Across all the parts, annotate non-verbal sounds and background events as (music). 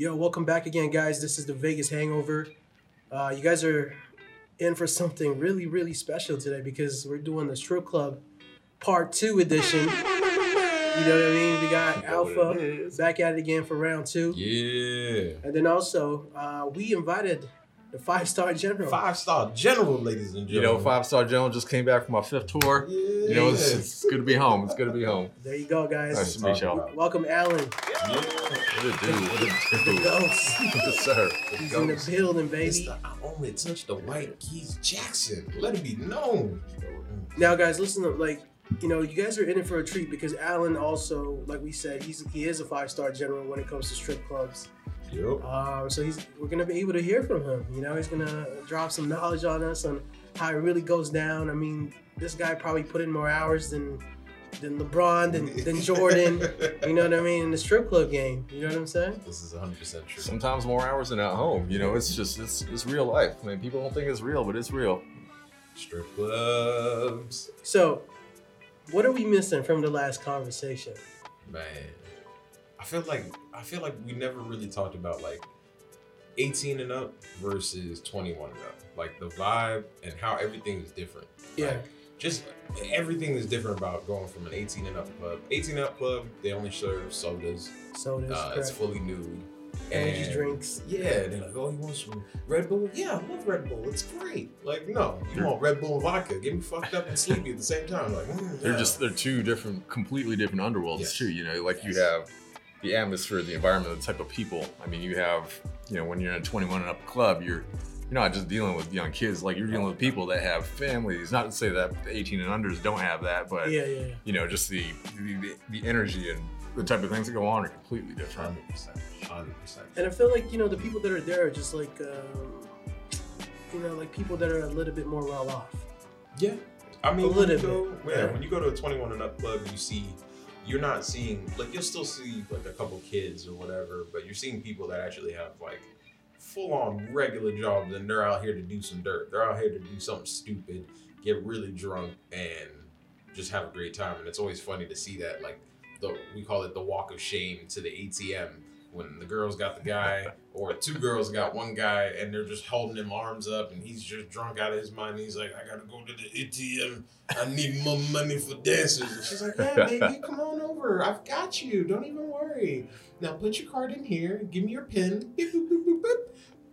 Yo, welcome back again, guys. This is the Vegas Hangover. Uh, you guys are in for something really, really special today because we're doing the strip club part two edition. You know what I mean? We got Alpha back at it again for round two. Yeah. And then also, uh, we invited the five star general. Five star general, ladies and gentlemen. You know, five star general just came back from my fifth tour. Yeah. You know, it's, it's good to be home. It's good to be home. There you go, guys. Nice to meet y'all. Welcome, Alan. Yeah. What a dude. What a The dude. ghost. yes, sir. He's in the building, It's baby. the, I only touched the white Keys Jackson. Let it be known. Now, guys, listen up. Like, you know, you guys are in it for a treat because Alan also, like we said, he's he is a five star general when it comes to strip clubs. Yep. Um, so he's we're gonna be able to hear from him. You know, he's gonna drop some knowledge on us on how it really goes down. I mean, this guy probably put in more hours than than LeBron, than, (laughs) than Jordan. You know what I mean? In the strip club game. You know what I'm saying? This is 100% true. Sometimes more hours than at home. You know, it's just, it's, it's real life. I mean, people don't think it's real, but it's real. Strip clubs. So, what are we missing from the last conversation? Man. I feel like I feel like we never really talked about like 18 and up versus 21 and up. Like the vibe and how everything is different. Yeah. Like, just everything is different about going from an 18 and up club. 18 and up club, they only serve sodas. Sodas, Uh, it's fully nude. energy And- drinks. Yeah, they're like, oh, you want some Red Bull? Yeah, I love Red Bull. It's great. Like, no, you want Red Bull and vodka. Get me fucked up and sleepy at the same time. Like, mm, They're yeah. just, they're two different, completely different underworlds Yes. too. You know, like you have the atmosphere, the environment, the type of people. I mean, you have, you know, when you're in a 21 and up club, you're, you're not just dealing with young kids, like you're dealing with people that have families. Not to say that the 18 and unders don't have that, but Yeah, yeah, yeah. you know, just the, the the energy and the type of things that go on are completely different. 100%. 100%. And I feel like you know the people that are there are just like, um, you know, like people that are a little bit more well off. Yeah. I mean, A when little you go, bit, yeah, yeah. when you go to a 21 and up club, you see, you're not seeing, like, you'll still see, like, a couple kids or whatever, but you're seeing people that actually have, like, full on regular jobs and they're out here to do some dirt. They're out here to do something stupid, get really drunk, and just have a great time. And it's always funny to see that, like, the we call it the walk of shame to the ATM when the girls got the guy or two girls got one guy and they're just holding him arms up and he's just drunk out of his mind. He's like, I gotta go to the ATM. I need more money for dancers. And she's like, Yeah, baby, (laughs) come on over. I've got you. Don't even worry. Now put your card in here. Give me your pin. (laughs) Beep, boop, boop, boop, boop.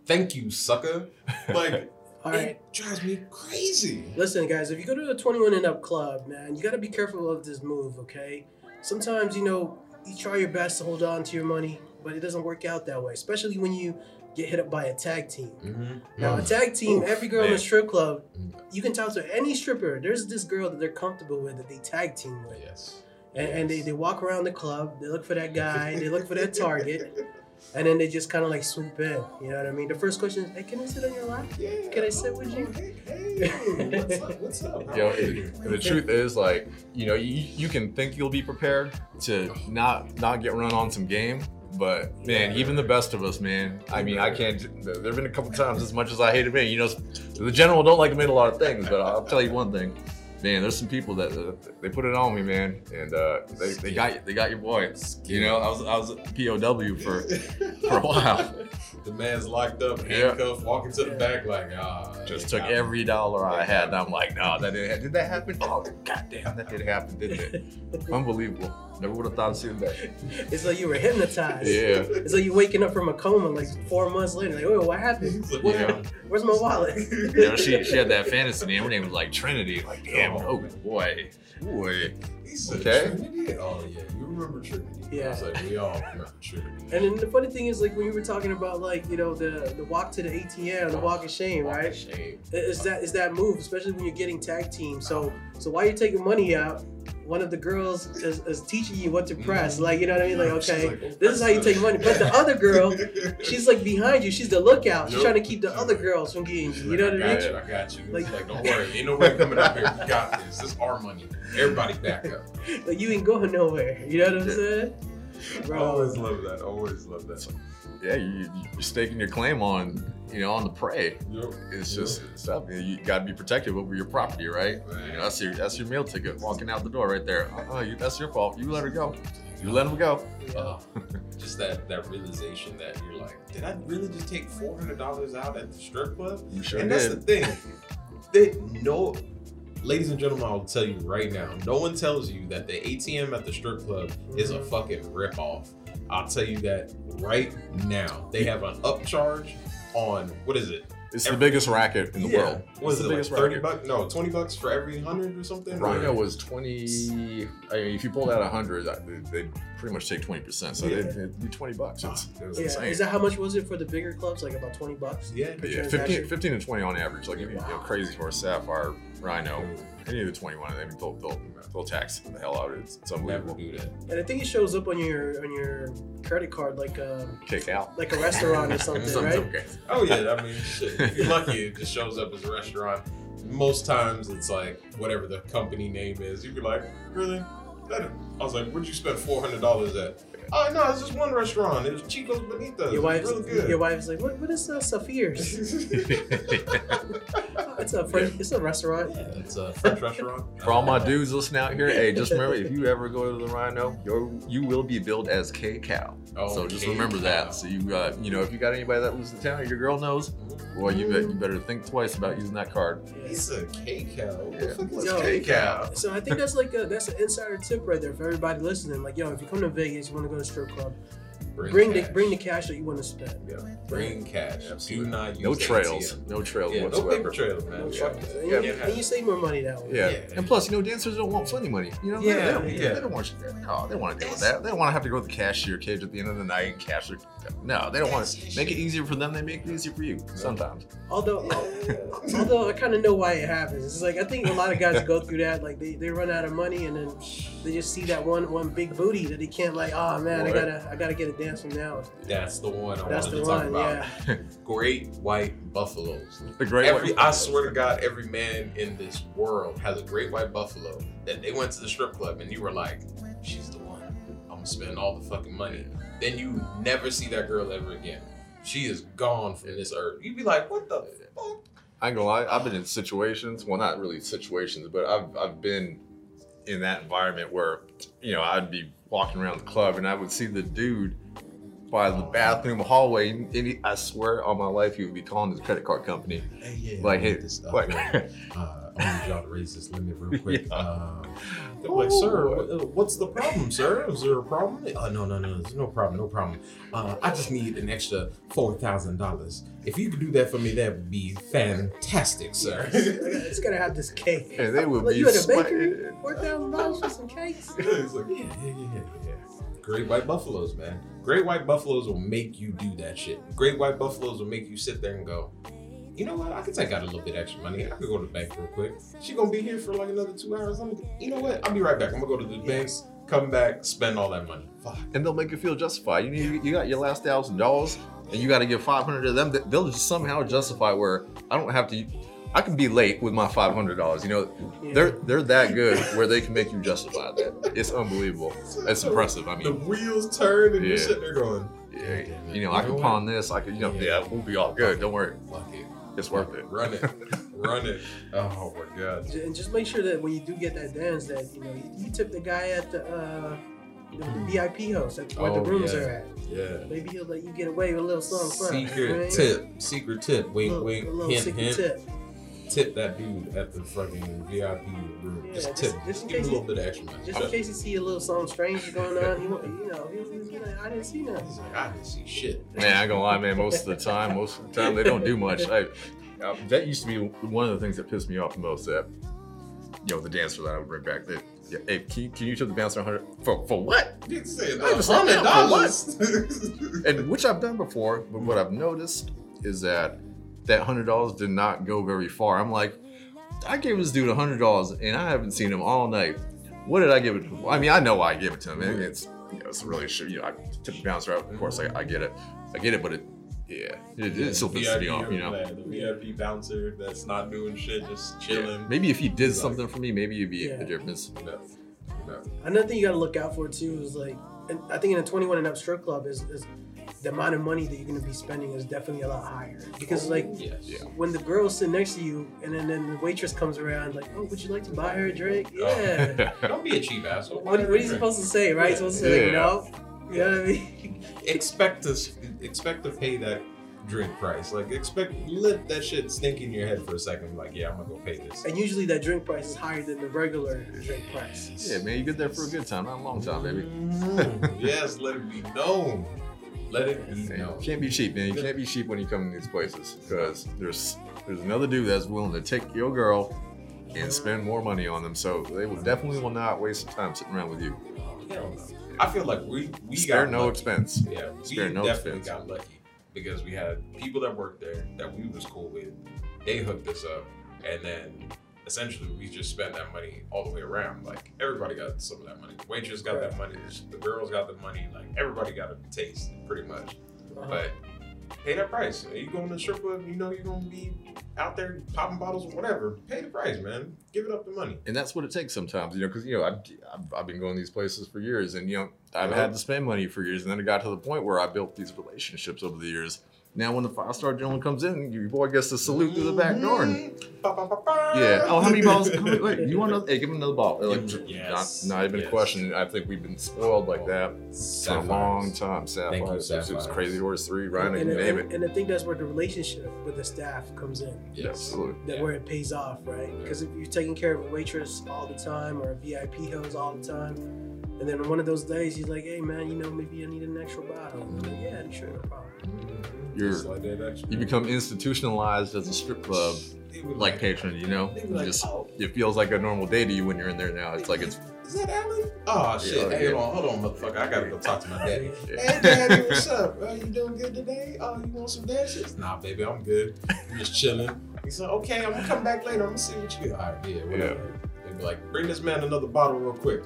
Thank you, sucker. Like, All right. (laughs) it drives me crazy. Listen, guys, if you go to a 21 and up club, man, you got to be careful of this move, okay? Sometimes, you know, you try your best to hold on to your money, but it doesn't work out that way, especially when you get hit up by a tag team. Mm-hmm. Now, a tag team, Oof, every girl in a strip club, Mm. you can talk to any stripper. There's this girl that they're comfortable with that they tag team with. Yes. And, and they, they walk around the club, they look for that guy, they look for that (laughs) target, and then they just kind of like swoop in. You know what I mean? The first question is, hey, can I sit on your lap? Yeah. Can I sit with you? Hey, hey, (laughs) what's up? What's up? How You know, are you? and the truth is, like, you know, you, you can think you'll be prepared to not not get run on some game, but man, even the best of us, man. I mean, I can't. There've been a couple times, as much as I hated admitting, you know, the general don't like to admit a lot of things, but I'll tell you one thing. Man, there's some people that uh, they put it on me, man, and uh, they, they got they got your boy. You know, I was I was POW for for a while. (laughs) The man's locked up, Yeah. handcuffed, walking to the back like, ah. Just took got me. every dollar I had, and I'm like, no, that didn't. Did that happen? Oh, goddamn, that did happen, didn't it? (laughs) Unbelievable. Never would have thought of seeing that. (laughs) It's like you were hypnotized. Yeah. It's like you waking up from a coma like four months later. Like, oh, what happened? (laughs) What- Yeah. Where's my wallet? You know, she she had that fantasy name. Her name was like Trinity. Like, damn, oh, oh boy, boy. He said Okay. Trinity? Oh, yeah. You remember Trinity. Yeah. I was like, we all remember Trinity. And then the funny thing is, like when you were talking about, like you know, the the walk to the ATM, the walk of shame, Walk of right? Shame. Is that is that move, especially when you're getting tag team. So so while you're taking money out, one of the girls is, is teaching you what to press. Mm. Like you know what I mean? Like okay, like, oh, this is how you take money. But the other girl, (laughs) she's like behind you. She's the lookout. She's trying to keep the other girls from getting you. You know what I mean? I got you. Like- Like, like, don't worry. Ain't nobody coming up here. We got this. This is our money. Everybody back up. (laughs) Like you ain't going nowhere. You know what I'm saying? Bro, Always love that. Always love that. Yeah, you, you're staking your claim on, you know, on the prey. Yep. It's just stuff. You got to be protective over your property, right? You know, that's your that's your meal ticket walking out the door right there. Uh-uh, you, that's your fault. You let her go. You let them go. Yeah. Uh, (laughs) just that that realization that you're like, did I really just take four hundred dollars out at the strip club? You sure and that's the thing. They no, ladies and gentlemen, I'll tell you right now. No one tells you that the ATM at the strip club is a fucking rip off. I'll tell you that right now. They have an upcharge on what is it? It's the biggest racket in the Yeah. world. What is the it? Like Thirty racket. bucks? No, twenty bucks for every hundred or something. Right. Rhino Or- was 20. I mean, if you pulled out 100, they- they'd pretty much take 20%. So Yeah. they'd, it'd be 20 bucks. It's, Ah, it was Yeah, insane. is that how much was it for the bigger clubs? Like about twenty bucks. Yeah. yeah, 15, 15 to 20 on average. Like, if you, you know, Wow. Crazy Horse, Sapphire, Rhino, any of the 21 of them, they'll, they'll, they'll tax the hell out of it. It's, it's Never unbelievable. do that. And I think it shows up on your on your credit card like a Kick out. like a restaurant or something, (laughs) Something's right? okay. Oh yeah, I mean, shit. If you're lucky, it just shows up as a restaurant. Most times, it's like whatever the company name is. You'd be like, really? I was like, where'd you spend four hundred dollars at? Oh no, it's just one restaurant. It was Chicas Bonitas. Your wife's really good. your wife's like, what what is uh, Sapphires? (laughs) it's a French, it's a restaurant. yeah, it's a (laughs) French restaurant. For all my dudes listening out here, hey, just remember if you ever go to the Rhino, you you will be billed as K Cow. Oh, so just K remember Cow. that. So you uh, you know if you got anybody that lives in town or your girl knows, boy, you bet you better think twice about using that card. He's a K cow. What Yeah, the fuck is Yo, K cow? So I think that's like a, that's an insider tip right there for everybody listening. Like, yo, if you come to Vegas, you want to go to a strip club, bring the cash. bring the cash that you want to spend. Yeah, bring cash. Absolutely. Do not use No trails. ATM. No trails Yeah, no paper trails, man. No Yeah, trouble. yeah. And, Yeah. you, and you save more money that way. Yeah. Yeah. and plus, you know, dancers don't want funny money. You know, Yeah, they, don't, yeah. they don't want you. No, they oh, don't want to deal with that. They don't want to have to go to the cashier cage at the end of the night and cash their. No, they don't want to make it easier for them. They make it easier for you sometimes. Although, (laughs) although I kind of know why it happens. It's like I think a lot of guys go through that. Like they, they run out of money and then they just see that one one big booty that they can't like. Oh man, I gotta I gotta get a dance from now. That's the one I That's wanted the to talk one. about. Yeah. (laughs) Great white buffaloes. The great. Every, I swear to God, every man in this world has a great white buffalo that they went to the strip club and you were like, she's the one. I'm gonna spend all the fucking money. Then you never see that girl ever again. She is gone from this earth. You'd be like, what the fuck? I ain't gonna lie. I've been in situations. Well, not really situations, but I've I've been in that environment where you know I'd be walking around the club and I would see the dude by the bathroom hallway, and he, I swear on my life he would be calling his credit card company. Hey, yeah, Like, hey, this like, (laughs) uh, I need y'all to raise this limit real quick. (laughs) Yeah. Uh, they're like, sir, uh, what's the problem, sir? Is there a problem? Oh, no, no, no, there's no problem, no problem. Uh, I just need an extra four thousand dollars. If you could do that for me, that would be fantastic, sir. (laughs) it's gonna have this cake. and they would Like, be you at a bakery? Four thousand dollars for some cakes? (laughs) it's like, yeah, yeah, yeah, yeah, yeah. Great white buffaloes, man. Great white buffaloes will make you do that shit. Great white buffaloes will make you sit there and go, you know what? I could take out a little bit extra money. I could go to the bank real quick. She gonna be here for like another two hours. I'm, you know what? I'll be right back. I'm gonna go to the bank, come back, spend all that money. Fuck. and they'll make you feel justified. You need, you got your last thousand dollars, and you got to give five hundred to them. They'll just somehow justify where I don't have to. I can be late with my five hundred dollars. You know, Yeah. they're they're that good where they can make you justify that. It's unbelievable. It's impressive. I mean, The wheels turn and you're Yeah. sitting there going, yeah, damn it. you know, I You can know pawn this. I could, you know, Yeah. yeah, we'll be all good. Don't worry, fuck it. It's worth it. Run it. Run it. Oh my god. And just make sure that when you do get that dance, that you know you, you tip the guy at the uh, the, the VIP host at where Oh, the rooms yeah. are at. Yeah. Maybe he'll let you get away with a little something. fun, Secret right? tip. Secret tip. A Wink, little, wink, a little hint, secret hint. tip. Tip that dude at the fucking VIP room. Yeah, just just- tip. just Just, give him a little bit of extra money. Just in case you see a little something strange going on, he won't, you know, he'll, he'll like, I didn't see nothing. He's like, I didn't see shit. Man, I ain't gonna lie, man. Most of the time, most of the time, they don't do much. I, uh, that used to be one of the things that pissed me off the most. That you know, the dancer that I would bring back. That, yeah, hey, can you, can you tip the bouncer hundred for for what? You said I just hundred said, dollars. (laughs) And which I've done before, but what I've noticed is that that hundred dollars did not go very far. I'm like, I gave this dude hundred dollars, and I haven't seen him all night. What did I give it? to? I mean, I know why I gave it to him. and It's you know, it's really shit. You know, I tip the bouncer out. Of course, I, I get it. I get it, but it, yeah, it, it still pisses me off. You know. the VIP bouncer that's not doing shit, just Yeah. chilling. Maybe if he did Like- something for me, maybe it'd be Yeah. a difference. No, no. Another thing you gotta look out for too is like, and I think in a 21 and up strip club is, is the amount of money that you're gonna be spending is definitely a lot higher. Because like yes. Yeah. when the girl sits next to you and then, then the waitress comes around like, oh, would you like to buy her a drink? Oh. Yeah. (laughs) Don't be a cheap asshole. what, what are you supposed to say, right? Yeah. Supposed to say like, no. You know what I mean? (laughs) expect to expect to pay that drink price. Like expect let that shit stink in your head for a second. Like yeah, I'm gonna go pay this. And usually that drink price is higher than the regular drink price. yeah, man, you get there for a good time, not a long time, baby. Mhm. (laughs) yes, let it be known. Let it be known. you can't be cheap, man. You can't be cheap when you come to these places because there's there's another dude that's willing to take your girl and spend more money on them. So they will definitely will not waste time sitting around with you. No. I feel like we we Spare got no lucky. expense. Yeah, we Spare no definitely expense. got lucky because we had people that worked there that we was cool with. They hooked us up, and then essentially we just spent that money all the way around. Like everybody got some of that money. The waitress got that money. The girls got the money. Like everybody got a taste, pretty much. Uh-huh. But pay that price. You going to the strip club? You know you're gonna be out there popping bottles or whatever. Pay the price, man. Give it up the money. And that's what it takes sometimes, you know, because, you know, I've, I've, I've been going to these places for years and, you know, I've Yeah. had to spend money for years. And then it got to the point where I built these relationships over the years. Now, when the five star gentleman comes in, your boy gets to salute through the back mm-hmm. door. And, yeah. Oh, how many balls? How many, wait, (laughs) you want another? Hey, give him another ball. Like, Yes. not, not even Yes. a question. I think we've been spoiled like oh, that for a long time. Sapphires. Thank you, It was- it was Crazy Horse 3, Rhino, and, you and, name and, it. and I think that's where the relationship with the staff comes in. Yes. Absolutely. That Yeah. where it pays off, right? Because if you're taking care of a waitress all the time or a VIP host all the time, and then one of those days he's like, "Hey man, you know maybe I need an extra bottle." I'm like, mm-hmm. yeah, sure, no problem. You're- Just like that. You become institutionalized as a strip club They like patron, you know? You like, just oh, it feels like a normal day to you when you're in there now. It's like it's is that Alan? Oh shit! Yeah, hey, yeah. hold on, hold on, motherfucker. I gotta go talk to my daddy. yeah. Hey, daddy, what's up? Uh, you doing good today? Oh, you want some dances? Nah, baby, I'm good. I'm just chilling. He said, okay, I'm gonna come back later. I'm gonna see what you. Get. All right, yeah, whatever. They'd be like, bring this man another bottle real quick.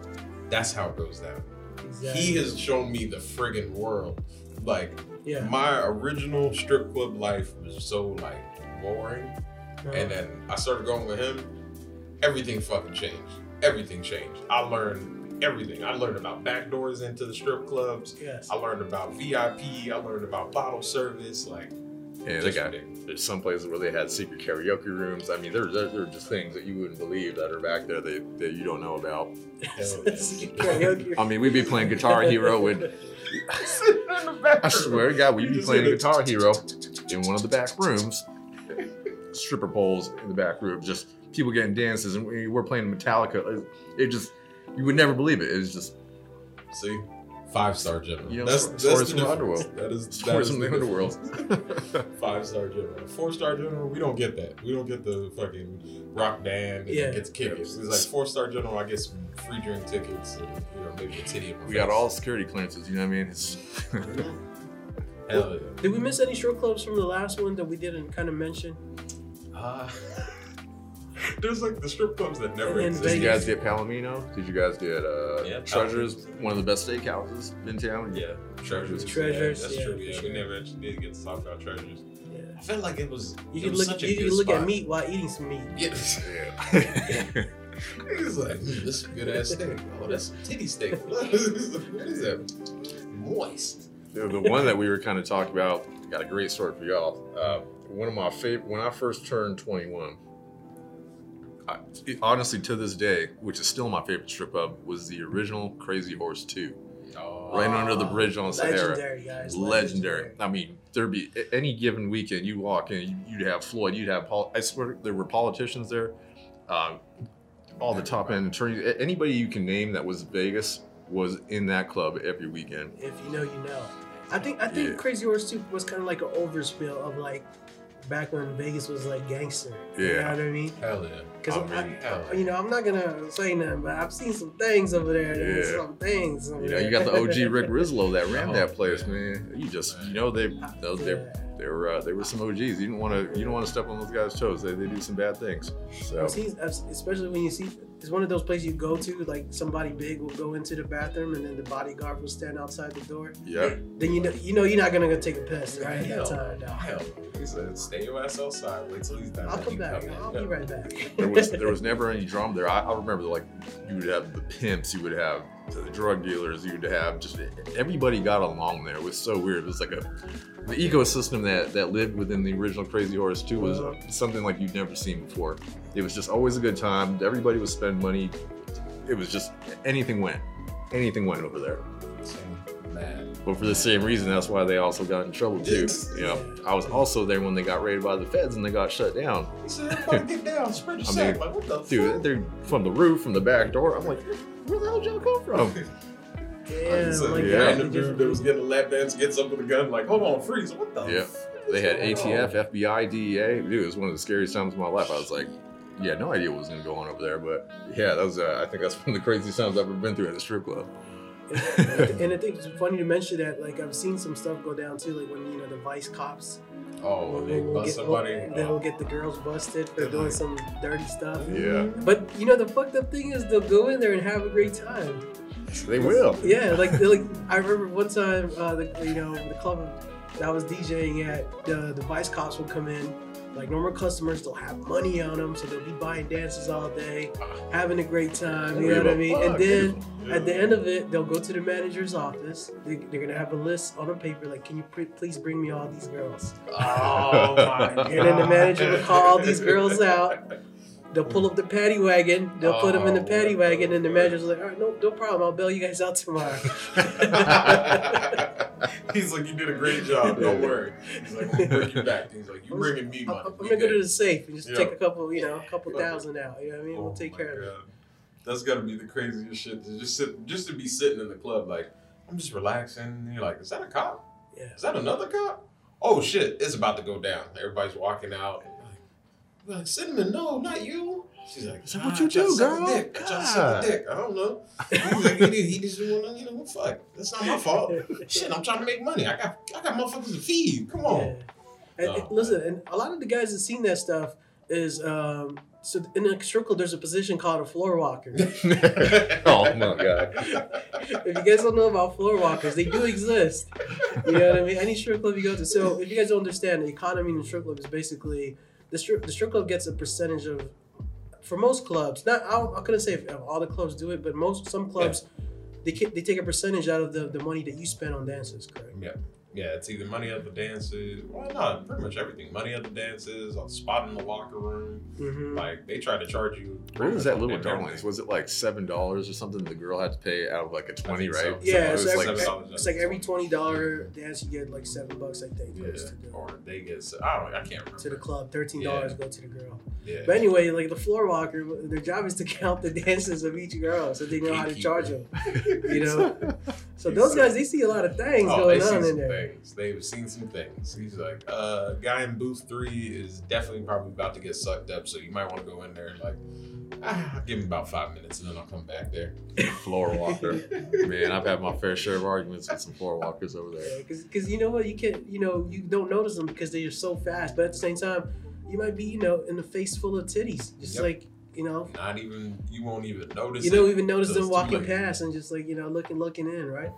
That's how it goes down. Exactly. He has shown me the friggin' world. Like yeah. my original strip club life was so like boring. Uh-huh. And then I started going with him. Everything fucking changed. Everything changed. I learned everything. I learned about back doors into the strip clubs. yes. I learned about VIP. I learned about bottle service. Like, Yeah, they just got ridiculous. there's some places where they had secret karaoke rooms. I mean, there, there, there are just things that you wouldn't believe that are back there that, that you don't know about. Hell (laughs) yeah. (laughs) Karaoke. I mean, we'd be playing Guitar Hero with, (laughs) I swear to God, we'd be playing Guitar Hero in one of the back rooms, stripper poles in the back room, just people getting dances, and we were playing Metallica. It just, you would never believe it. It was just See, five star general. You know, that's stories that's from the the difference. underworld. That is (laughs) that stories is the the underworld. (laughs) Five star general. Four star general. We don't get that. We don't get the fucking rock band and Yeah. gets tickets. It's like four star general. I get some free drink tickets and you know maybe a titty. in my we got all security clearances. You know what I mean? It's, (laughs) Hell yeah. Did we miss any strip clubs from the last one that we didn't kind of mention? Uh, there's like the strip clubs that never And exist. Did you guys get Palomino? Did you guys get uh, Yeah, Treasures? One of the best steakhouses in town. Yeah, treasures. Treasures, Yeah, that's yeah, true. Yeah, sure. we never actually did get to talk about treasures. Yeah. I felt like it was. You it can was look. such a You good can look at meat while eating some meat. Yeah. Yeah. (laughs) He's like, mm, this is a good ass steak. Oh, that's titty steak. (laughs) what is that? Moist. the, the one that we were kind of talking about got a great story for y'all. Uh, one of my favorite when I first turned 21. I, it- honestly, to this day, which is still my favorite strip club, was the original Crazy Horse 2, Oh, right under the bridge on Sahara. Legendary, guys. legendary. I mean, there'd be any given weekend you walk in, you'd have Floyd, you'd have Paul. I swear there were politicians there, um, all the top end attorneys, anybody you can name that was Vegas was in that club every weekend. If you know, you know. I think I think Yeah. Crazy Horse 2 was kind of like an overspill of like back when Vegas was like gangster. Yeah. You know what I mean? Hell yeah. Because I mean, hell you know, I'm not gonna say nothing, but I've seen some things over there. There's Yeah. Some things. Over You know, there. you got the OG Rick Rizzolo that ran (laughs) Oh, that place, yeah. man. You just, you know, they, those, they, Yeah. They were, uh, they were some OGs. You didn't want to, you don't want to step on those guys' toes. They, they do some bad things. So I've seen, I've- especially when you see, it's one of those places you go to, like somebody big will go into the bathroom and then the bodyguard will stand outside the door. yeah, Then you know, you know, you're not gonna go take a piss right at Hell, that time. No. hell. He said, stay your ass outside. Wait till he's done. I'll come back. in." I'll Yeah. be right back. there was there was (laughs) never any drama there. I, I remember like you would have the pimps, you would have to the drug dealers you'd have. Just everybody got along there. It was so weird. It was like a the ecosystem that that lived within the original Crazy Horse 2 was uh, something like you'd never seen before. It was just always a good time. Everybody would spend money. It was just anything went. Anything went over there. Mad. But for the same reason, that's why they also got in trouble too. You know, I was also there when they got raided by the feds and they got shut down. He said, everybody get down, (laughs) spread your I sack. mean, like, what the Dude, fuck? they're from the roof, from the back door. I'm like, where the hell did y'all come from? (laughs) Damn, so, like yeah. that. Random dude that was getting a lap dance gets up with a gun, like, hold on, freeze. What the Yeah. fuck They had going on? ATF, FBI, DEA. Dude, it was one of the scariest times of my life. I was like, yeah, no idea what was gonna go on over there, but yeah, that was. Uh, I think that's one of the craziest times I've ever been through at a strip club. And I think it's funny to mention that, like, I've seen some stuff go down too, like when you know the vice cops Oh, they will bust get, somebody. they'll oh. get the girls busted for doing some dirty stuff. Yeah, But you know the fucked up thing is they'll go in there and have a great time. they will. Yeah, (laughs) like like I remember one time, uh, the, you know, the club that I was DJing at, the the vice cops would come in. Like normal customers, they'll have money on them, so they'll be buying dances all day, having a great time. You know what I mean? And then at the end of it, they'll go to the manager's office. They, they're gonna have a list on a paper, like, "Can you please bring me all these girls?" Oh my. And then the manager will call all these (laughs) girls out. They'll pull up the paddy wagon. They'll put them in the Oh, paddy wagon, and the manager's like, "All right, no, no problem. I'll bail you guys out tomorrow." (laughs) He's like, you did a great job. Don't (laughs) worry. He's like, gonna bring you back. He's like, you bringing me money. I'm gonna go to the safe and just Yeah. take a couple, you know, a couple thousand out. You know what I mean? Oh we'll take care of it. God. That's gotta be the craziest shit to just sit, just to be sitting in the club like, I'm just relaxing. And you're like, is that a cop? Yeah. Is that another cop? Oh shit, it's about to go down. Everybody's walking out. Like, like Cinnamon, no, not you. She's like, So what "Ah, you I tried to do, suck a girl? Dick. I tried to suck a dick. I don't know. He's like, he, he just wanna, you know, what fuck. That's not my fault. Shit, I'm trying to make money. I got, I got motherfuckers to feed. Come Yeah. on. And, Oh, and listen, and a lot of the guys that seen that stuff is um, so in a strip club there's a position called a floor walker. (laughs) oh my god. (laughs) if you guys don't know about floor walkers, they do exist. You know what I mean? Any strip club you go to. So if you guys don't understand, the economy in the strip club is basically the strip. The strip club gets a percentage of, for most clubs. Not I, I couldn't say if all the clubs do it, but most some clubs. They, they take a percentage out of the, the money that you spend on dances, correct? Yeah. Yeah, it's either money at the dances. Well, not pretty much everything. Money at the dances, a spot in the locker room. Mm-hmm. Like they try to charge you. What was that little Everything. darlings? Was it like seven dollars or something? The girl had to pay out of like a twenty, think so. right? Yeah, it so was every, like seven dollars. it's like every twenty dollar dance you get like seven bucks, I think, Yeah, to the, or they get. I don't. know, I can't remember. to the club. Thirteen dollars go to the girl. Yeah. But anyway, like the floor walker, their job is to count the (laughs) dances of each girl, so they know how to charge them. You (laughs) know, so those guys they see a lot of things Oh, they going seen on in some there. things. They've seen some things. He's like, uh, guy in booth three is definitely probably about to get sucked up, so you might want to go in there and like, ah, I'll give him about five minutes and then I'll come back there. floor walker. Man, I've had my fair share of arguments with some floor walkers over there. Because you know what, you can't, you know you don't notice them because they're so fast, but at the same time, you might be you know in the face full of titties, just Yep. like you know. Not even you won't even notice. You don't it. even notice them walking past and just like you know looking looking in, right?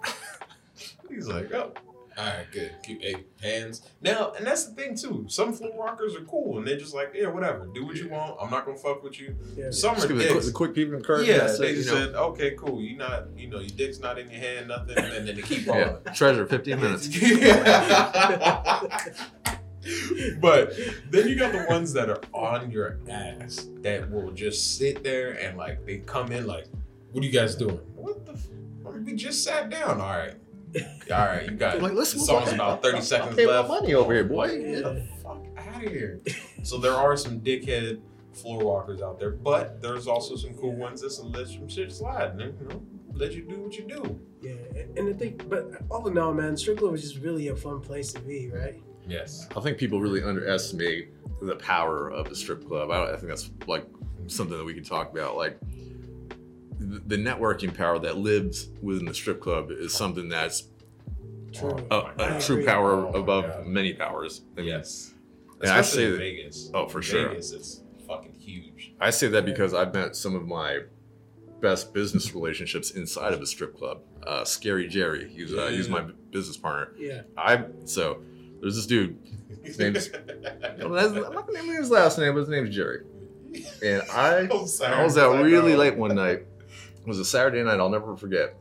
(laughs) He's like, oh, all right, good. Keep hey, hands. Now, and that's the thing too. Some floor walkers are cool, and they're just like, yeah, whatever. Do what you want. I'm not gonna fuck with you. Yeah. Some Just are give the, quick, dicks. the quick peep in curtain. Yeah, they you just know. said, okay, cool. You not, you know, your dick's not in your hand, nothing, and then they keep on. Yeah, treasure, 15 (laughs) minutes. (laughs) (laughs) but then you got the ones that are on your ass that will just sit there and like they come in like, "What are you guys doing? What the? F- we just sat down. All right, all right. You got (laughs) Like, the listen, song's what- about thirty I'll seconds pay my left. money over here, boy. Get the fuck out of here. So there are some dickhead floor walkers out there, but there's also some cool ones that let some shit slide and you know let you do what you do. Yeah, and the thing, but all in all, man, strip club is just really a fun place to be, right? Yes. I think people really underestimate the power of a strip club. I, I think that's like something that we can talk about. Like the, the networking power that lives within the strip club is something that's True. a, a true power Oh above God. many powers. I mean, Yes. And I Especially say in that- Vegas. Oh, for sure. Vegas, it's fucking huge. I say that because I've met some of my best business relationships inside of a strip club. Uh, Scary Jerry, he's uh, he's my business partner. Yeah. I so there's this dude. His name's I'm not gonna name his last name, but his name's Jerry. And I (laughs) I'm sorry. I was out I really late one night. It was a Saturday night. I'll never forget.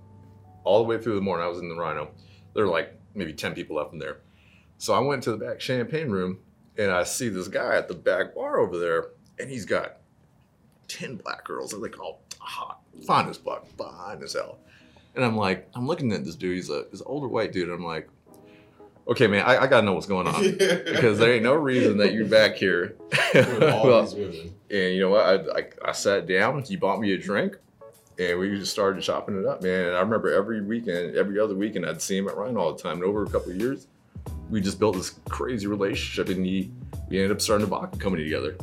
all the way through the morning. I was in the Rhino. There were like maybe ten people left in there. So I went to the back champagne room and I see this guy at the back bar over there, and he's got ten black girls. They're like all hot, fine as fuck, fine as hell. And I'm like, I'm looking at this dude. He's a he's an older white dude. And I'm like, okay, man, I, I gotta know what's going on because there ain't no reason that you're back here. (laughs) With all Well, these women. and you know what? I, I, I sat down. He bought me a drink, and we just started chopping it up, man. And I remember every weekend, every other weekend, I'd see him at Rhino all the time. And over a couple of years, we just built this crazy relationship, and he we ended up starting a vodka company together.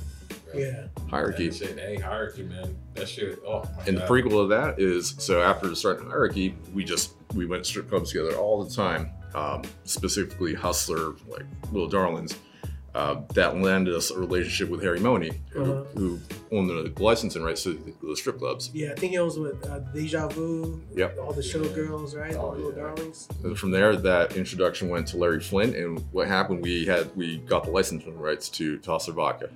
Yeah. Hierarchy. That shit, hey, hierarchy, man. That shit. Oh my And the prequel of that is so after starting hierarchy, we just we went to strip clubs together all the time. Um, specifically, Hustler, like Little Darlings. Uh, that landed us a relationship with Harry Mohney, who, Uh-huh. who owned the licensing rights to the, the strip clubs. Yeah, I think it was with uh, Deja Vu. Yep. All the showgirls, right? Oh, the little yeah. darlings. And from there, that introduction went to Larry Flynt, and what happened? We had we got the licensing rights to to Hustler Vodka,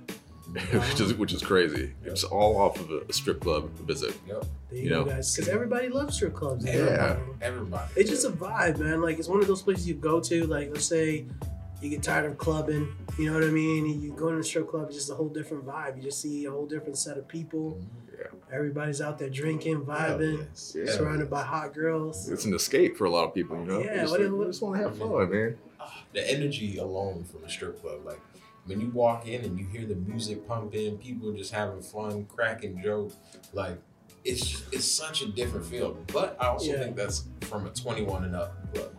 (laughs) which is which is crazy. It's all off of a strip club visit. Yep. There you, You know. guys. Because everybody loves strip clubs. Yeah. Everybody. It's just a vibe, man. Like it's one of those places you go to. Like let's say you get tired of clubbing, you know what I mean? You go to the strip club, it's just a whole different vibe. You just see a whole different set of people. Mm-hmm. Yeah. Everybody's out there drinking, vibing, Yes. Yeah. surrounded by hot girls. It's an escape for a lot of people, you know. Yeah, They just, what- they what- just want to have fun, man. The energy alone from a strip club, like when you walk in and you hear the music pumping, people just having fun, cracking jokes, like it's just, it's such a different feel. But I also Yeah. think that's from a 21 and up club.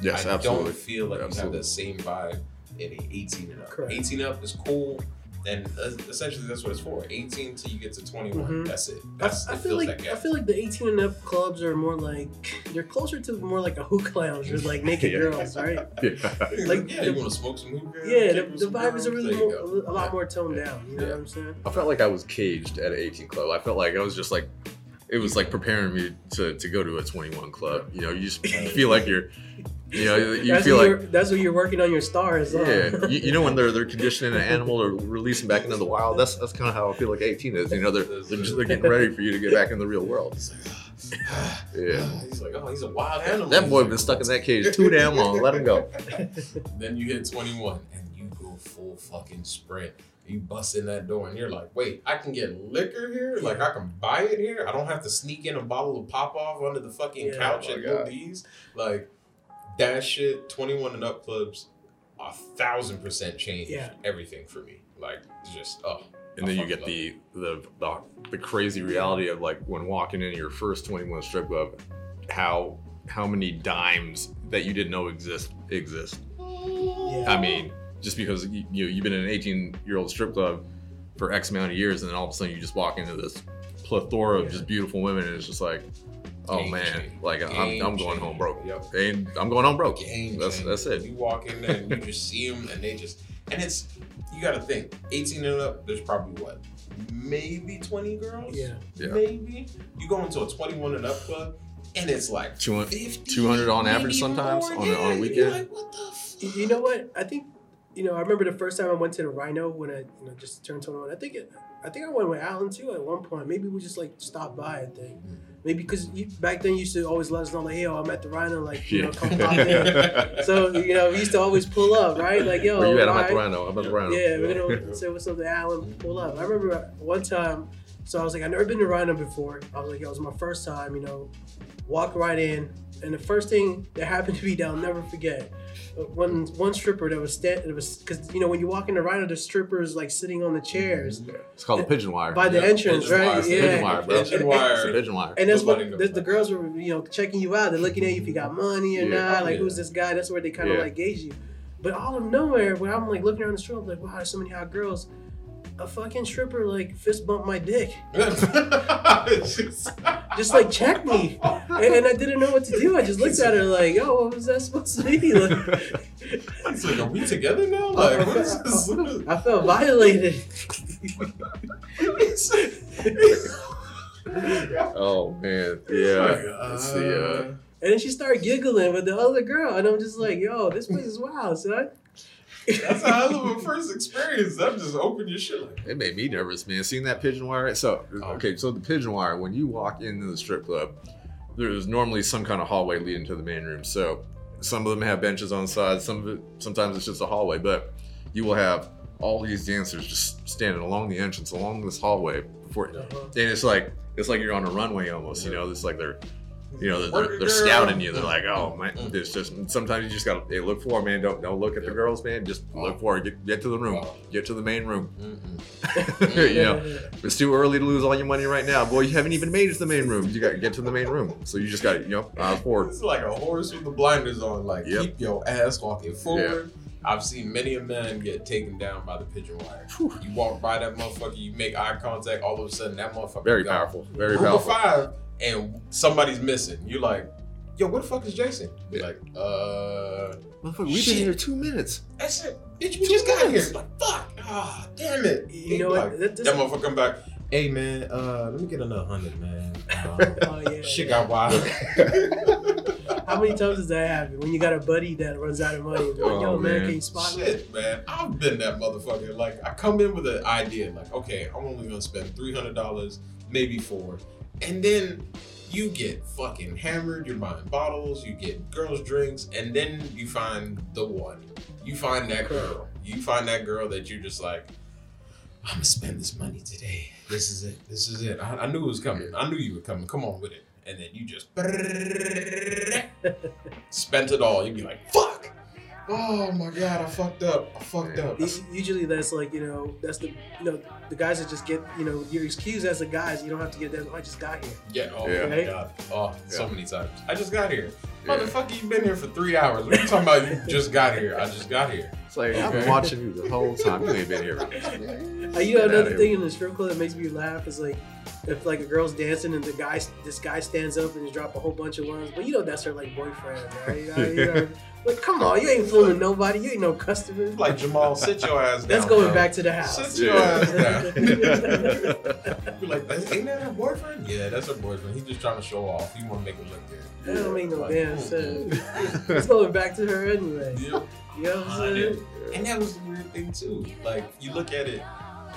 Yes, I absolutely. don't feel like Absolutely. you have the same vibe in a 18 and up. Correct. 18 up is cool. And uh, essentially, that's what it's for. 18 till you get to 21. Mhm. That's it. I, That's I it feel like that I feel like the 18 and up clubs are more like they're closer to more like a hookah lounge with like naked (laughs) Yeah. girls, right? (laughs) Yeah. like yeah, the- you want to smoke some hookah? Yeah, the, the vibe is a really more, a lot Yeah. more toned down. You know Yeah. what I'm saying? I felt like I was caged at an 18 club. I felt like I was just like, it was like preparing me to, to go to a 21 club. You know, you just (laughs) feel like you're, you know, you that's feel when like, you're, that's when you're working on your stars. huh? yeah, you, you know when they're they're conditioning an animal or releasing back into the wild. That's that's kind of how I feel like 18 is. You know, they're they're, just, they're getting ready for you to get back in the real world. He's like, ah, (sighs) Yeah. ah. He's like, oh, he's a wild animal. That boy like, been stuck in that cage too damn long. Let him go. (laughs) Then you hit 21 and you go full fucking sprint. You bust in that door and you're like, wait, I can get liquor here? Like I can buy it here? I don't have to sneak in a bottle of pop off under the fucking Yeah, couch oh at my God. Goldie's? Like that shit, 21 and up clubs, a thousand percent change Yeah. everything for me. Like just oh And then you get the, the the the crazy reality of like when walking into your first 21 strip club, how how many dimes that you didn't know exist exist. Yeah. I mean, just because you, you you've been in an 18 year old strip club for X amount of years, and then all of a sudden you just walk into this plethora of Yeah. just beautiful women, and it's just like, oh Game man, changer. like I'm, I'm going home broke, Yep. and I'm going home broke. game That's changer. that's it. You walk in there and you just see them, and they just and it's you got to think 18 and up. There's probably what maybe 20 girls. Yeah. Yeah. Maybe you go into a 21 and up club, and it's like 200 50, 200 on average sometimes more. on a- on a weekend. You're like, what the fuck? You- You know what? I think you know. I remember the first time I went to the Rhino when I you know just turned 21. I think it. I think I went with Alan too at one point. Maybe we just like stopped by. I think mm-hmm. Maybe because you, back then you used to always let us know like, hey, yo, I'm at the Rhino. Like you know, come pop in. (laughs) So you know, we used to always pull up, right? Like yo, you at? I'm at the Rhino. I'm at the Rhino. Yeah, we're gonna say what's up to Alan. Pull up. I remember one time. So I was like, I've never been to Rhino before. I was like, yo, it was my first time. You know, walk right in, and the first thing that happened (laughs) to me that I'll never forget. uh, One one stripper that was stand, it was because you know when you walk into Rhino, there's strippers like sitting on the chairs It's called the pigeon wire. by the Yeah, entrance, pigeon right? wire. The Yeah. pigeon wire, bro. Pigeon wire. It's the pigeon wire. And that's what the, the girls were, you know, checking you out. They're looking at you if you got money or Yeah. not. Like, Yeah. who's this guy? That's where they kind of Yeah. like gauge you. But all of nowhere, when I'm like looking around the strip, I'm like, wow, there's so many hot girls. A fucking stripper like fist bumped my dick, just- (laughs) just like checked me, and, and I didn't know what to do. I just looked at her like, yo, what was that supposed to be? (laughs) Like, It's like, are we together now? Like, what is this? I felt violated. (laughs) Oh man, yeah. It's the uh, And then she started giggling with the other girl, and I'm just like, yo, this place is wild, son. That's a hell of a first experience. I'm just open your shit like. It made me nervous, man. Seeing that pigeon wire. So, Oh. okay, so the pigeon wire, when you walk into the strip club, there's normally some kind of hallway leading to the main room. So some of them have benches on the side. Some of it, sometimes it's just a hallway, but you will have all these dancers just standing along the entrance, along this hallway. Before, and Uh-huh. it's like it's like you're on a runway almost. You know, it's like they're you know, they're, they're, it, scouting you. They're like, oh man, Mm. there's just sometimes you just gotta hey, look for 'em, man. Don't don't look at the girls, man. Just look for it. Get, get to the room. Get to the main room. (laughs) You know, it's too early to lose all your money right now, boy. You haven't even made it to the main room. You got to get to the main room. So you just got to, you know, uh, forward. It's like a horse with the blinders on. Like Yep. keep your ass walking forward. I've seen many a man get taken down by the pigeon wire. You walk by that motherfucker, you make eye contact, all of a sudden that motherfucker Very gone. powerful. Very Number powerful. five, and somebody's missing. You're like, yo, where the fuck is Jason? Be Yeah. like, uh, Motherfucker, we've Shit. been here two minutes. that's it. Bitch, we just got here. Like, fuck. Ah, damn it. You know what? That- that motherfucker come back. Hey man, uh, let me get another hundred, man. (laughs) Um, Oh, yeah, shit yeah. got wild. (laughs) How many times does that happen when you got a buddy that runs out of money? Like, Oh, Yo, man, man. can you spot me? Shit, man. I've been that motherfucker. Like, I come in with an idea, like, okay, I'm only gonna spend three hundred dollars, maybe four, and then you get fucking hammered. You're buying bottles, you get girls' drinks, and then you find the one. You find that girl. You find that girl that you're just like, I'm gonna spend this money today. This is it. This is it. I, I knew it was coming. I knew you were coming. Come on with it. And then you just (laughs) spent it all. You'd be like, fuck. Oh my god, I fucked up. I fucked up. Usually that's like, you know, that's the, you know, the guys that just get, you know, you're excused as the guys. You don't have to get that. Oh, I just got here. Yeah, oh Yeah. my god. Oh, so many times. I just got here. Yeah. Motherfucker, you been here for three hours. What are you talking about? You (laughs) just got here. I just got here. It's like, I've been watching you the whole time. You ain't been here. Uh, (laughs) you know, Get outta another here. thing in the strip club that makes me laugh is like, if like a girl's dancing and the guy, this guy stands up and just drop a whole bunch of ones, but you know that's her like boyfriend, right? You know, you (laughs) know, like, come on, you ain't fooling nobody. You ain't no customer. Like Jamal, sit your ass down. That's going bro. back to the house. Sit your Yeah. ass down. (laughs) Be like, ain't that her boyfriend? Yeah, that's her boyfriend. He's just trying to show off. He want to make it look good. That don't make no Like, damn sense. It's going back to her anyway. Yeah. You know what I'm saying? And that was the weird thing too. Like you look at it,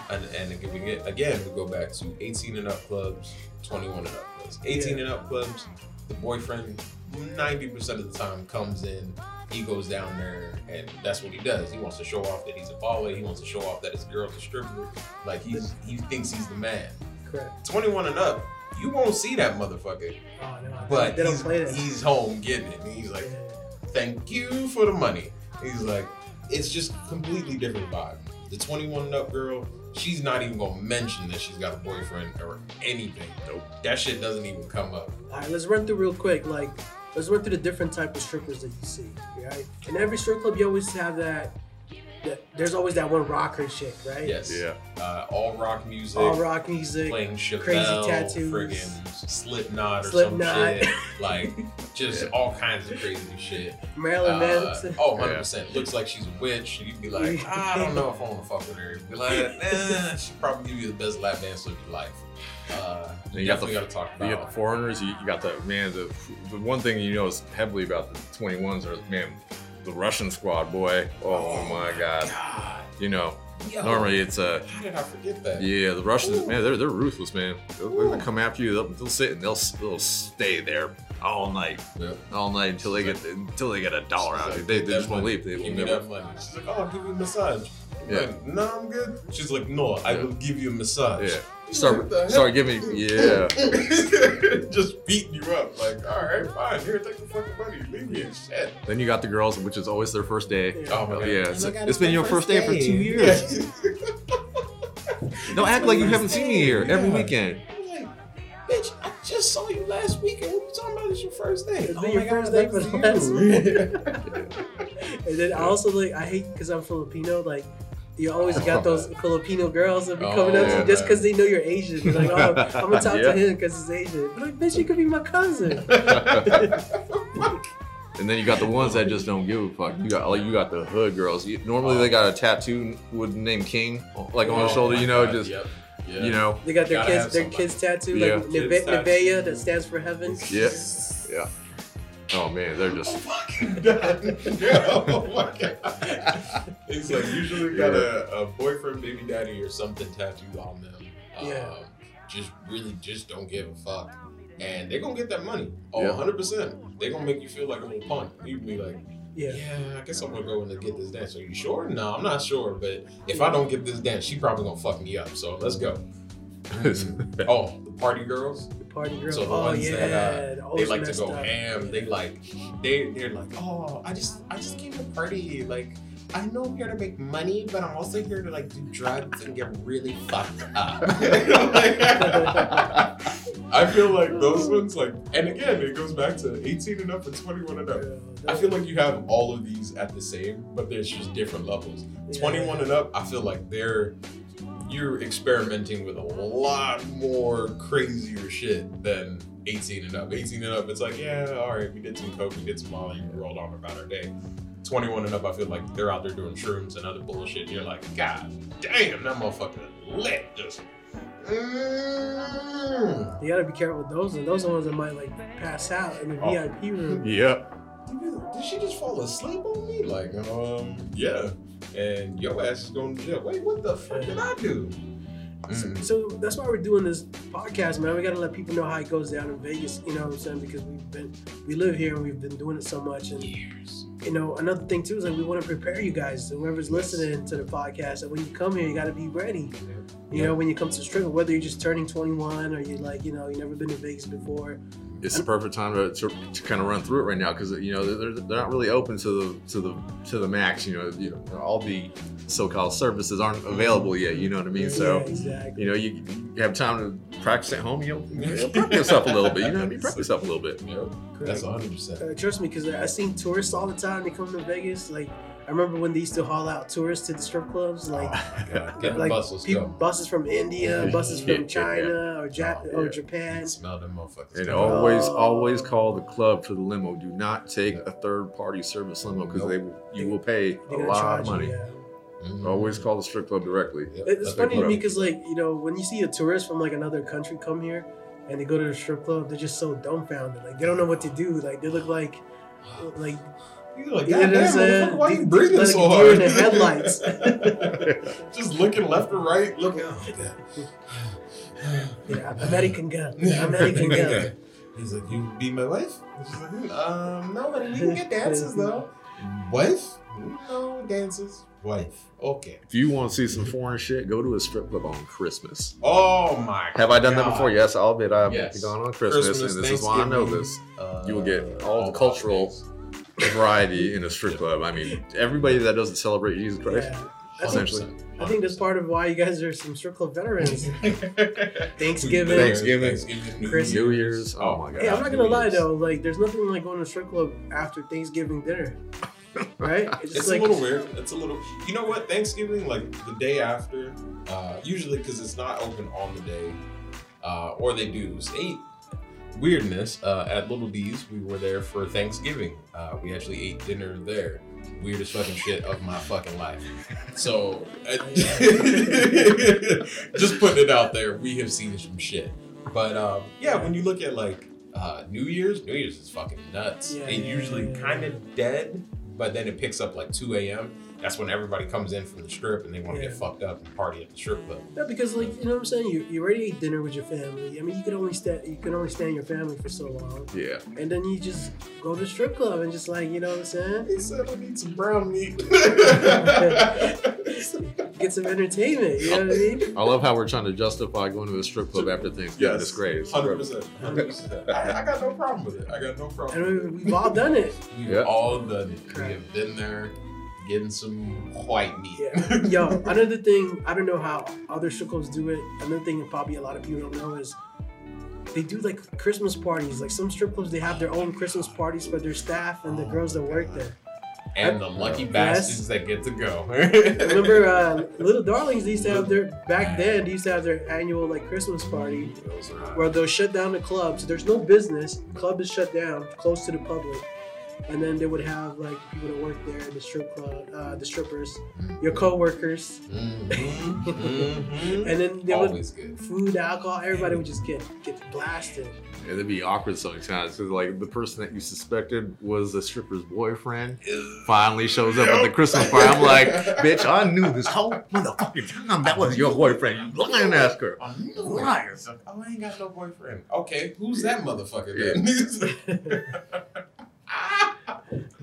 and, and again, we get, again we go back to 18 and up clubs, 21 and up clubs. 18 and up clubs, the boyfriend 90% of the time comes in, he goes down there, and that's what he does. He wants to show off that he's a baller. He wants to show off that his girl's a stripper. Like he's he thinks he's the man. Correct. 21 and up, you won't see that motherfucker. Oh no, But he's, he's home getting it. And he's like, Yeah. thank you for the money. He's like, it's just completely different vibe. The 21 and up girl, she's not even gonna mention that she's got a boyfriend or anything. Nope. That shit doesn't even come up. All right, let's run through real quick. Like, let's run through the different type of strippers that you see. Right? In every strip club, you always have that. that there's always that one rocker chick, right? Yes. Yeah. Uh, all rock music. All rock music. Playing Chevelle, crazy tattoos. friggin' Slipknot or Slipknot. some shit. (laughs) Like, just Yeah. all kinds of crazy shit. Marilyn Uh, Manson. oh, 100%. Looks like she's a witch. You'd be like, I don't know if I want to fuck with her. Be like, (laughs) eh, she'd probably give you the best lap dance of your life. Uh, Then you you got the- definitely got to talk You got the foreigners. You, you got the man. The the one thing you know is heavily about the 21s are man, the Russian squad boy. Oh, my god. God. You know, Yo, normally it's a How did I forget that? yeah. The Russians, Ooh. man, they're they're ruthless, man. They'll, they'll come after you. They'll, they'll sit and they'll they'll stay there all night, Yep. all night until they get until they get a dollar out of you. They, they just "That won't leave. They will Give me never. that money. She's like, oh, I'll give you a massage. I'm Yeah. Like, no, I'm good. She's like, no, I Yeah. will give you a massage. Yeah. He's like, Start "What start giving yeah. (laughs) just beating you up. Like, all right, fine. Here, take the fucking money. Leave me in shit. Then you got the girls, which is always their first day. Yeah. Oh my god. Yeah, Oh it's- my God, it's been your first day for two years. Yeah. (laughs) Don't act like you haven't seen me here every weekend. I'm like, bitch, I just saw you last weekend. What are you talking about? It's your first day. It's Oh been my your God, first day for the last you. (laughs) (laughs) And then I also like I hate because I'm Filipino. Like you always got those (laughs) Filipino girls that be coming Oh, up to yeah, you just because they know you're Asian. They're like, oh, I'm gonna talk Yeah. to him because he's Asian. But like, bitch, you could be my cousin. And then you got the ones that just don't give a fuck. You got like you got the hood girls. You, normally they uh, got a tattoo with name King, like on Oh the shoulder. You know, God, just yep, yep. you know, They got their Gotta kids, their kids tattooed, Yeah. like Kids Neve- tattoo. Nevaeh that stands for heaven. yeah, yeah. Oh man, they're just fucking done. oh my god. It's like usually got a, a boyfriend, baby daddy, or something tattooed on them. Yeah. Um, just really just don't give a fuck. and they're gonna get that money. Oh, Yeah. 100 percent. They're gonna make you feel like a little punk. You be like, Yeah. yeah, I guess I'm gonna go in and get this dance. Are you sure? No, I'm not sure. But if I don't get this dance, she probably gonna fuck me up. So let's go. Mhm. (laughs) oh, the party girls. The party girls. So the oh ones yeah. that, uh, the They like to go up. ham. They like they they're like, oh, I just I just came to party. Like I know I'm here to make money, but I'm also here to like do drugs and get really fucked up. (laughs) I feel like those ones like, and again, it goes back to 18 and up and 21 and up. Yeah, I feel like you have all of these at the same, but there's just different levels. 21 and up, I feel like they're you're experimenting with a lot more crazier shit than 18 and up. 18 and up, it's like, yeah, all right, we did some coke, we did some molly, we rolled on about our day. 21 and up, I feel like they're out there doing shrooms and other bullshit. And you're like, God damn, that motherfucker lit. Just, mm. You gotta be careful with those. And those are the ones that might like pass out in the Oh. VIP room. Yep. Did- Did she just fall asleep on me? Like, um, yeah. And your ass is going to jail. Wait, what the fuck did I do? So, Mm. so that's why we're doing this podcast, man. We gotta let people know how it goes down in Vegas. You know what I'm saying? Because we've been, we live here and we've been doing it so much. And Years. you know, another thing too is like we want to prepare you guys, whoever's listening to the podcast, and when you come here, you gotta be ready. You Yeah. know, when you come to strip, whether you're just turning 21 or you like, you know, you never been to Vegas before. It's the perfect time to, to, to kind of run through it right now because you know they're, they're not really open to the to the to the max. You know, you know all the so-called services aren't available yet. You know what I mean? So yeah, exactly. you know you, you have time to practice at home. You'll, you'll prep (laughs) yourself a little bit. You know what I mean? Prep yourself a little bit. Yep. That's 100%. Uh, trust me, because I seen tourists all the time. They come to Vegas. Like I remember when they used to haul out tourists to the strip clubs. Like (laughs) God, like bus, let's people, buses from India, buses (laughs) Yeah. from China or Jap- Oh, or yeah. Japan. Smell them motherfuckers. And always, Oh. always call the club for the limo. Do not take a third-party service limo because they you will pay They're a lot charge of you, money. yeah. Mhm. Always call the strip club directly. Yep, It's that's funny to me because, like, you know, when you see a tourist from like another country come here and they go to the strip club, they're just so dumbfounded. Like, they don't know what to do. Like, they look like, like, You're like, You know God what I'm damn, saying? motherfucker, why you Like breathing a so deer hard? in the headlights. (laughs) Just looking left or right, looking. Oh, God. (sighs) yeah, American girl, American girl. He's like, you be my wife? And she's like, um, no, but we can get dances (laughs) though. Wife? No dances. Wife. Okay. If you want to see some foreign shit, go to a strip club on Christmas. Oh my. Have I done that before? Yes, I'll admit I've Yes. gone on Christmas, and this is why I know this. Uh, You will get all the the cultural- holidays. Variety in a strip club. I mean, everybody that doesn't celebrate Jesus Christ, Yeah. I think, essentially. I think that's part of why you guys are some strip club veterans. (laughs) Thanksgiving. Thanksgiving. Thanksgiving, New Christmas. New Year's. Oh my God. Hey, I'm not gonna lie though. Like, there's nothing like going to a strip club after Thanksgiving dinner, right? It's (laughs) It's just a little weird. It's a little. You know what? Thanksgiving, like the day after, uh, usually because it's not open on the day, uh, or they do. State weirdness uh, at Little D's. We were there for Thanksgiving. Uh, we actually ate dinner there. Weirdest fucking shit of my fucking life. So, uh, (laughs) just putting it out there, we have seen some shit. But um, yeah, when you look at like uh, New Year's, New Year's is fucking nuts. Yeah, it yeah, usually yeah, kind of dead, but then it picks up like 2 a.m. That's when everybody comes in from the strip and they want to Yeah. get fucked up and party at the strip club. Yeah, because like you know what I'm saying. You you already ate dinner with your family. I mean, you can only stand you can only stand your family for so long, Yeah. and then you just go to the strip club and just like you know what I'm saying. He said, I need some brown meat. (laughs) Get some entertainment. You know what I mean? I love how we're trying to justify going to a strip club after Thanksgiving. It's great. It's Hundred great. percent, hundred percent. I I got no problem with it. I got no problem. with And we, we've all done it. it. We've Yeah. all done it. We have been there, getting some white meat. Yeah. (laughs) Yo, another thing I don't know how other strip clubs do it. Another thing that probably a lot of people don't know is they do like Christmas parties. Like some strip clubs, they have their own Christmas parties for their staff and the girls that work there. and the lucky Yes. bastards that get to go. (laughs) Remember, uh, Little Darlings? Used to have their back then. They used to have their annual like Christmas party where they'll shut down the club. So there's no business. Club is shut down, closed to the public, and then they would have like people that work there, the strip club, uh, the strippers, Mhm. your coworkers, Mhm, mhm. (laughs) and then they would Always good. food, alcohol, everybody would just get get blasted. Yeah, that'd be awkward sometimes. Cause like the person that you suspected was a stripper's boyfriend finally shows up at the Christmas party. I'm like, bitch, I knew this whole motherfucking time that was your boyfriend. You lying ass girl. Liar. Oh, I ain't got no boyfriend. Okay, who's that motherfucker then? (laughs) (laughs)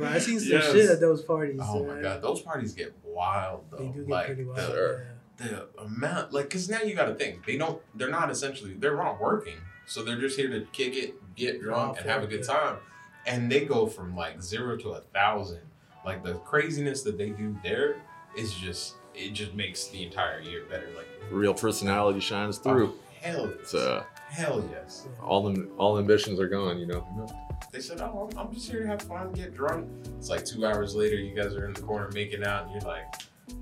Bro, I seen some Yes. shit at those parties. oh my god, those parties get wild though. They do get like pretty wild. the, yeah. the amount, like, cause now you got to think they don't. They're not essentially. They're not working, so they're just here to kick it, get drunk, and have a good Yeah. time. And they go from like zero to a thousand. Like the craziness that they do there is just. It just makes the entire year better. Like Real personality shines through. oh, hell yes. It's uh, hell yes. all them all ambitions are gone. You know. They said, "Oh, I'm, I'm just here to have fun, get drunk." It's like two hours later, you guys are in the corner making out, and you're like,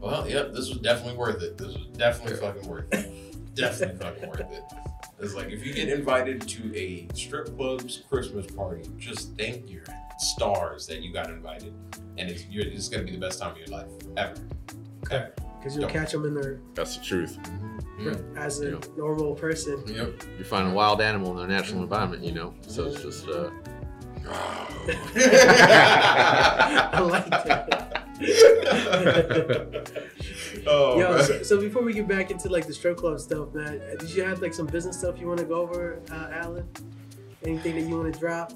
"Well, yep, this was definitely worth it. This was definitely Yeah. fucking worth it. definitely fucking worth it." It's like if you get invited to a strip club's Christmas party, just thank your stars that you got invited, and it's you're, it's gonna be the best time of your life ever. Ever. Because you'll Don't. catch them in their That's the truth. Mm. as a Yeah. normal person. Yep. You find a wild animal in their natural environment. You know. So it's just uh, (laughs) I like that. (laughs) oh, Yo, so, so before we get back into like the strip club stuff, man, uh, did you have like some business stuff you want to go over, uh, Alan? Anything that you want to drop?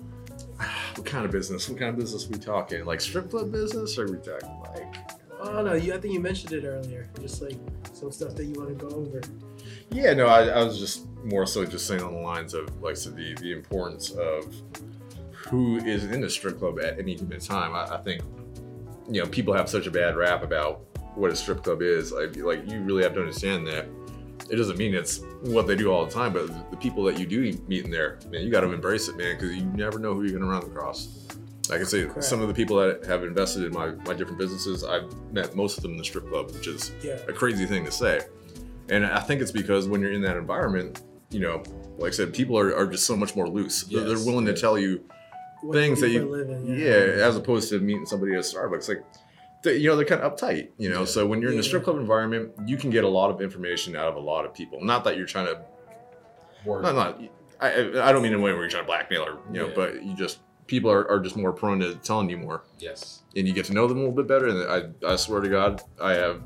(sighs) what kind of business? What kind of business we talking? Like strip club business, or we talking like? Oh no, you, I think you mentioned it earlier. Just like some stuff that you want to go over. Yeah, no, I, I was just more so just saying on the lines of like said, the the importance of who is in the strip club at any given time. I, I think you know people have such a bad rap about what a strip club is. Like like you really have to understand that it doesn't mean it's what they do all the time, but the people that you do meet in there, man, you got to embrace it, man, because you never know who you're gonna run across. I can say, Correct. some of the people that have invested in my my different businesses, I've met most of them in the strip club, which is Yeah. a crazy thing to say. And I think it's because when you're in that environment, you know, like I said, people are, are just so much more loose. They're- Yes, They're willing to tell you, Things that you- a living, yeah, as opposed to meeting somebody at Starbucks. Like, they, you know, they're kind of uptight, you know. Yeah. So when you're in a strip club environment, you can get a lot of information out of a lot of people. Not that you're trying to, Word. not, not, I, I I don't mean in a way where you're trying to blackmail or, you know, Yeah. but you just, people are, are just more prone to telling you more. Yes. and you get to know them a little bit better. And I, I swear to God, I have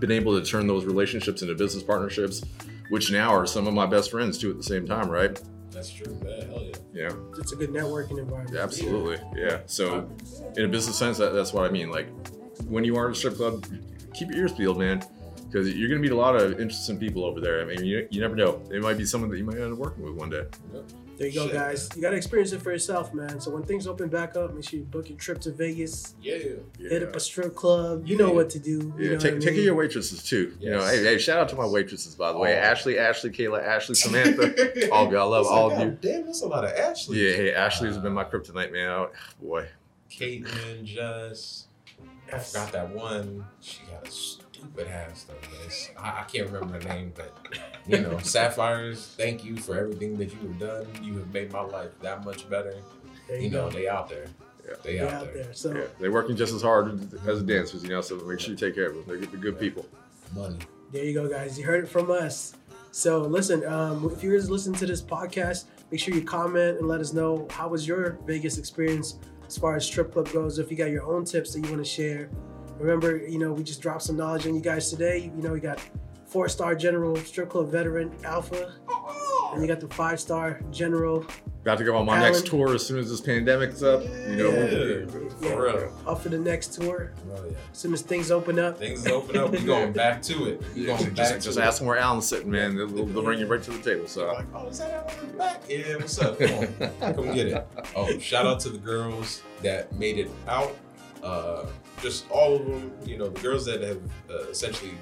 been able to turn those relationships into business partnerships, which now are some of my best friends too at the same time, right? That's true. Yeah, hell yeah. Yeah, It's a good networking environment. absolutely. Yeah. So, in a business sense, that, that's what I mean. Like, when you are in a strip club, keep your ears peeled, man, because you're gonna meet a lot of interesting people over there. I mean, you, you never know. They might be someone that you might end up working with one day. There you go, Shit, guys. You gotta experience it for yourself, man. So when things open back up, make sure you book your trip to Vegas. Yeah. Hit up a strip club. You know Yeah. what to do. Yeah, you know take, what I take care of mean? your waitresses too. You know, hey, hey, shout out to my waitresses by the way, Oh. Ashley, Ashley, Kayla, Ashley, (laughs) Samantha. all of you, I love all of you. Damn, that's a lot of Ashley. Yeah, hey, Ashley's been my kryptonite, man. Oh, (sighs) boy, Caitlin, Jess. I forgot that one. She got a stupid ass though. but it's- I, I can't remember her name, but you know, (laughs) Sapphires. Thank you for everything that you have done. You have made my life that much better. There you, You know, go. they out there. Yeah. They They're out, out there. there. So yeah, they're working just as hard as the dancers, you know. So make sure you take care of them. They're, good- they're good people. Money. there you go, guys. You heard it from us. So listen, um, if you guys listen to this podcast, make sure you comment and let us know how was your Vegas experience as far as strip club goes. If you got your own tips that you want to share, remember, you know, we just dropped some knowledge on you guys today. You know, we got four star general strip club veteran Alpha, and you got the five star general About to go on my Alan. next tour as soon as this pandemic's up. You know, Yeah. Yeah. For real. up for the next tour. Oh yeah. As soon as things open up, Things open up. We (laughs) going back to it. We Yeah, going back just, to just it. ask them where Alan's sitting, man. They'll, they'll bring you right to the table. So Like, oh, is that Alan's back? Yeah, what's up? Come on, (laughs) come get it. Oh, shout out to the girls that made it out. Uh, just all of them. You know, the girls that have uh, essentially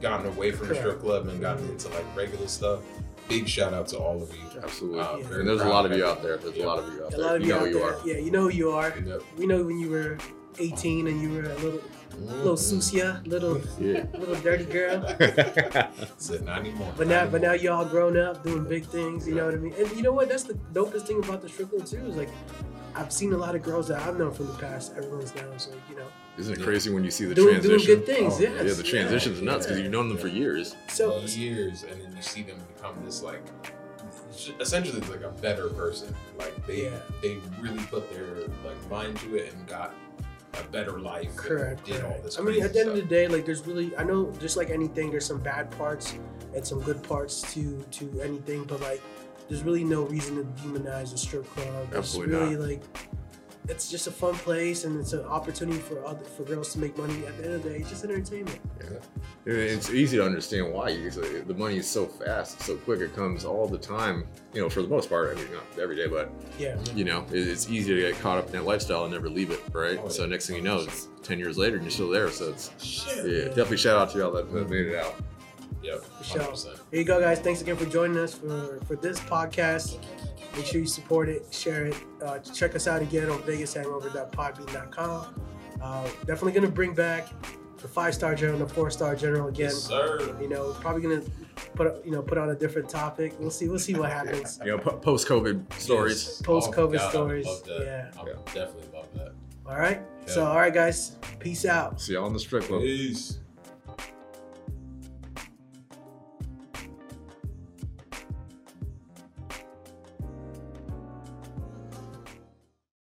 gotten away from the strip club and gotten into like regular stuff. Big shout out to all of you. absolutely. Uh, Yeah. And there's a lot of you out there. There's Yeah. a lot of you out there. a there. lot of you you, know out who you there, are. yeah, you know who you are. Yep. We know when you were 18 and you were a little, little Mhm. susia, little, Yeah. little dirty girl. (laughs) Said not anymore. But now, but now y'all grown up, doing big things. You know what I mean? And you know what? That's the dopest thing about the strip club too. Is like I've seen a lot of girls that I've known from the past. Everyone's now, so you know. Isn't it Yeah. crazy when you see the Doing- doing transition? good things, Oh, yes, Yeah, the yeah, transition's nuts because yeah. you've known them for years. So years, and then you see them become this like essentially like a better person. Like they Yeah. they really put their like mind to it and got a better life. and correct. Did all this. I mean, at the end of the day, like there's really I know just like anything, there's some bad parts and some good parts to to anything, but like there's really no reason to demonize a strip club. It's Absolutely really like it's just a fun place and it's an opportunity for other for girls to make money. At the end of the day, it's just entertainment. Yeah, it's easy to understand why the money is so fast, so quick. It comes all the time. You know, for the most part. I mean, not every day, but Yeah. you know, it's easy to get caught up in that lifestyle and never leave it, right? Oh, So yeah. next thing you know, it's ten years later and you're still there. So it's Shit. yeah, definitely shout out to y'all that, that made it out. Yep. For sure. 100%. Here you go, guys. Thanks again for joining us for, for this podcast. Make sure you support it, share it. Uh, check us out again on vegashangover.podbean.com. Uh, definitely going to bring back the five star general, and the four star general again. Yes, sir. You know, probably going to put you know put on a different topic. We'll see. We'll see what happens. (laughs) You know, post COVID stories. Yes. Post-COVID Oh, God, I stories. love that. Yeah. I would definitely love that. All right. So, all right, guys. Peace out. See y'all on the strip club. Peace.